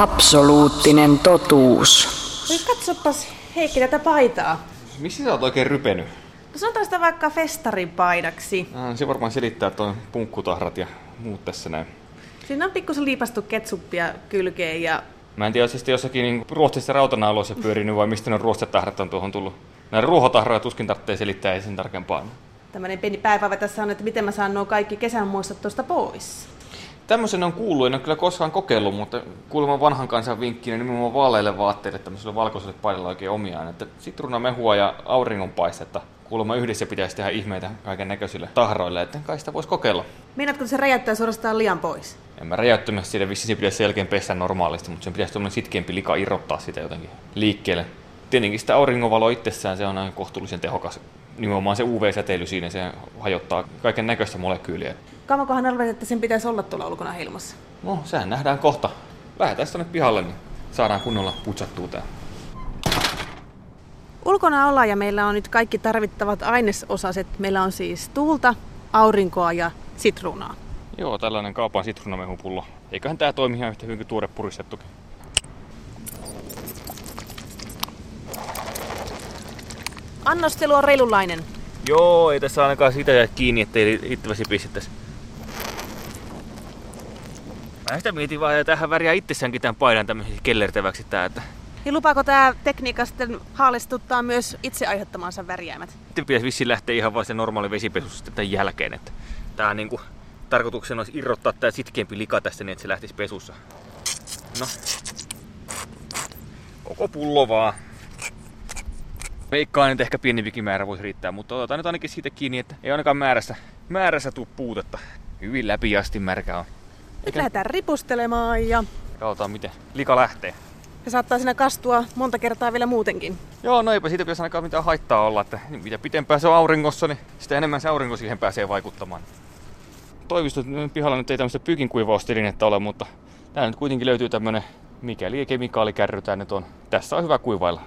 Absoluuttinen totuus. Katsopas Heikki tätä paitaa. Missä sä oot oikein rypenyt? No sanotaan sitä vaikka festarin paidaksi. Ah, se varmaan selittää tuon punkkutahrat ja muut tässä näin. Siinä on pikkusen liipastu ketsuppia kylkeen ja Mä en tiedä, jos jossakin niin ruotsissa rautanauloissa pyörinyt vai mistä ne ruostetahrat on tuohon tullut. Näitä ruohotahroja tuskin tarvitsee selittää sen tarkempaa. tämmönen pieni pääpäivä tässä on, että miten mä saan nuo kaikki kesän muistot tuosta pois. Tämmöisen on kuullut, en ole kyllä koskaan kokeillut, mutta kuulemma vanhan kansan vinkkinä nimenomaan vaaleille vaatteille tämmöiselle valkoiselle paidalla oikein omiaan. Että sitruunamehua ja auringonpaistetta kuulemma yhdessä pitäisi tehdä ihmeitä kaiken näköisille tahroille, että kai sitä voisi kokeilla. Meinaatko, se räjäyttää suorastaan liian pois? En mä räjäyttämässä siitä, vissiin se pitäisi sen jälkeen pestä normaalisti, mutta sen pitäisi tuommoinen sitkeämpi lika irrottaa sitä jotenkin liikkeelle. Tietenkin sitä auringonvalo itsessään se on aina kohtuullisen tehokas. Nimenomaan se UV-säteily siinä, se hajottaa kaiken näköistä molekyyliä. Kauankohan arvelet, että sen pitäisi olla tuolla ulkona ilmassa? No, sehän nähdään kohta. Lähdetään tonne pihalle, niin saadaan kunnolla putsattua tää. Ulkona ollaan ja meillä on nyt kaikki tarvittavat ainesosaset. Meillä on siis tuulta, aurinkoa ja sitruunaa. Joo, tällainen kaupan sitruunamehupullo. Eiköhän tää toimi ihan yhtä hyvin kuin tuore puristettukin. Annostelu on reilulainen. Joo, ei tässä ainakaan sitä jää kiinni, ettei riittävästi pistettäisi. Mä sitä mietin vaan, että tähän väriä itsessäänkin tämän paidan tämmöiseksi kellertäväksi tää, että Ja lupaako tämä tekniikka sitten haalistuttaa myös itse aiheuttamansa värjäämät? sitten pitäisi vissiin lähteä ihan vaan se normaali vesipesu sitten tämän jälkeen, että tää niinku tarkoituksena olisi irrottaa tää sitkeämpi lika tästä niin, että se lähtisi pesussa. No. Koko pullo vaan. Veikkaan, että ehkä pienempikin määrä voisi riittää, mutta otetaan nyt ainakin siitä kiinni, että ei ainakaan määrässä, määrässä tuu puutetta. Hyvin läpiasti märkä on. Nyt lähdetään ripustelemaan ja Katsotaan miten lika lähtee. se saattaa siinä kastua monta kertaa vielä muutenkin. Joo, no eipä siitä pitäisi ainakaan mitään haittaa olla, että mitä pitempään se on auringossa, niin sitä enemmän se aurinko siihen pääsee vaikuttamaan. Toimistot pihalla nyt ei tämmöistä pyykinkuivaustelinettä ole, mutta täällä nyt kuitenkin löytyy tämmönen, mikäli kemikaalikärry tää nyt on. Tässä on hyvä kuivailla.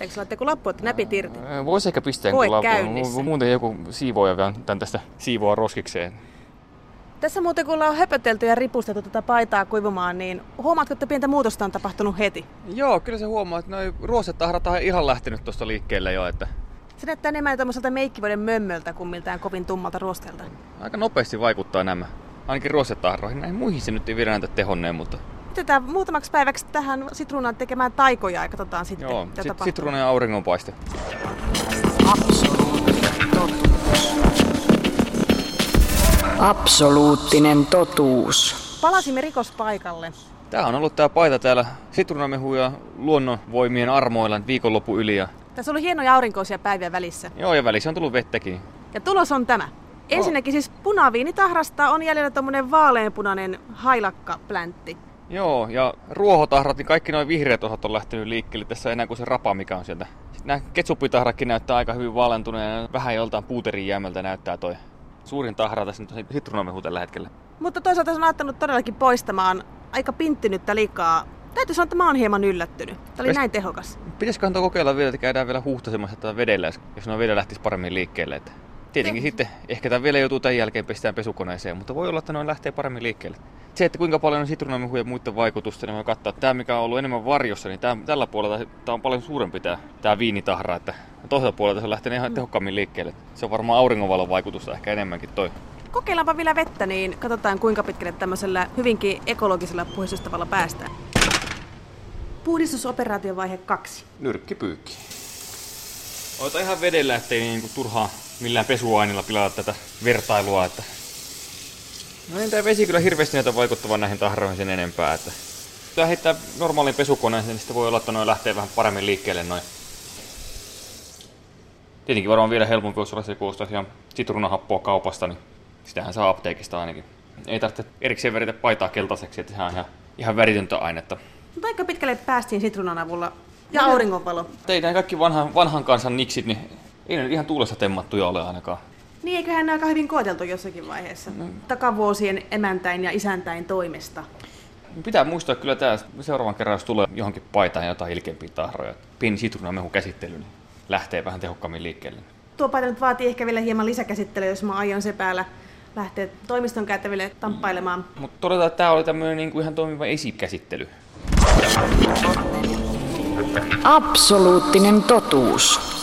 Eikö sulla joku lappu, että näpit irti? Voisi ehkä pistää käynnissä. Mu- Muuten joku siivooja vielä tän tästä siivoa roskikseen. Tässä muuten kun ollaan höpötelty ja ripustettu tätä paitaa kuivumaan, niin huomaatko, että pientä muutosta on tapahtunut heti? Joo, kyllä se huomaa, että noi ruosetahrat on ihan lähtenyt tuosta liikkeelle jo, että Se näyttää enemmän tämmöiseltä meikkivuoden mömmöltä kuin miltään kovin tummalta ruosteelta. aika nopeasti vaikuttaa nämä. Ainakin ruosetahroihin. Näihin muihin se nyt ei vielä näytä tehonneen, mutta Otetaan muutamaksi päiväksi tähän sitruunaan tekemään taikoja ja katsotaan sitten, joo, mitä sit, tapahtuu. sitruuna ja auringonpaiste. Absoluuttinen Absoluuttinen totuus. Palasimme rikospaikalle. Tää on ollut tää paita täällä sitruunamehu ja luonnonvoimien armoilla viikonloppu yli. Ja, Tässä oli hienoja aurinkoisia päiviä välissä. joo, ja välissä on tullut vettäkin. Ja tulos on tämä. Ensinnäkin siis punaviinitahrasta on jäljellä tommonen vaaleanpunainen hailakkaplantti. Joo, ja ruohotahrat, niin kaikki noin vihreät osat on lähtenyt liikkeelle. Tässä enää kuin se rapa, mikä on sieltä. Sitten nämä ketsuppitahratkin näyttää aika hyvin valentuneen. Vähän joltain puuterin jäämältä näyttää toi suurin tahra tässä nyt on sitruunamehu tällä hetkellä. Mutta toisaalta se on auttanut todellakin poistamaan aika pinttynyttä likaa. Täytyy sanoa, että mä oon hieman yllättynyt. Tämä oli Pes- näin tehokas. Pitäisikö tuo kokeilla vielä, että käydään vielä huuhtasemassa tätä vedellä, jos nuo vedellä lähtisi paremmin liikkeelle. Että tietenkin Te- sitten, ehkä tämä vielä joutuu tämän jälkeen pestään pesukoneeseen, mutta voi olla, että noin lähtee paremmin liikkeelle. Se, että kuinka paljon on sitruunamehuja ja muiden vaikutusta, niin voi katsoa, että tämä mikä on ollut enemmän varjossa, niin tämä, tällä puolella tämä on paljon suurempi tämä, tämä viinitahra, että toiselta puolelta se on lähtenyt ihan tehokkaammin liikkeelle. Se on varmaan auringonvalon vaikutusta ehkä enemmänkin toi. Kokeillaanpa vielä vettä, niin katsotaan kuinka pitkälle tämmöisellä hyvinkin ekologisella puhdistustavalla päästään. Puhdistusoperaation vaihe kaksi. Nyrkkipyykki. Ota ihan vedellä, ettei niinku turhaa millään pesuaineella pilata tätä vertailua, että No niin, tää vesi kyllä hirveästi näitä vaikuttavan näihin tahroihin sen enempää, että Tää heittää normaaliin pesukoneeseen, niin sitten voi olla, että noin lähtee vähän paremmin liikkeelle noin. Tietenkin varmaan vielä helpompi olisi olla se, kun ostaisi ihan sitruunahappoa kaupasta, niin sitähän saa apteekista ainakin. Ei tarvitse erikseen väritä paitaa keltaiseksi, että sehän on ihan, ihan väritöntä ainetta. Mutta aika pitkälle päästiin sitruunan avulla. Ja auringonvalo. Teidän kaikki vanhan, vanhan kansan niksit, niin ei ne nyt ihan tuulessa temmattuja ole ainakaan. Niin, eiköhän ne aika hyvin koeteltu jossakin vaiheessa. Takavuosien emäntäin ja isäntäin toimesta. Pitää muistaa kyllä tämä seuraavan kerran, jos tulee johonkin paitaan jotain ilkeämpiä tahroja. Pieni sitruunamehu käsittely, niin lähtee vähän tehokkaammin liikkeelle. Tuo paita nyt vaatii ehkä vielä hieman lisäkäsittelyä, jos mä aion se päällä lähteä toimiston käytäville tamppailemaan. Mutta todetaan, että tämä oli tämmöinen niinku ihan toimiva esikäsittely. Absoluuttinen totuus.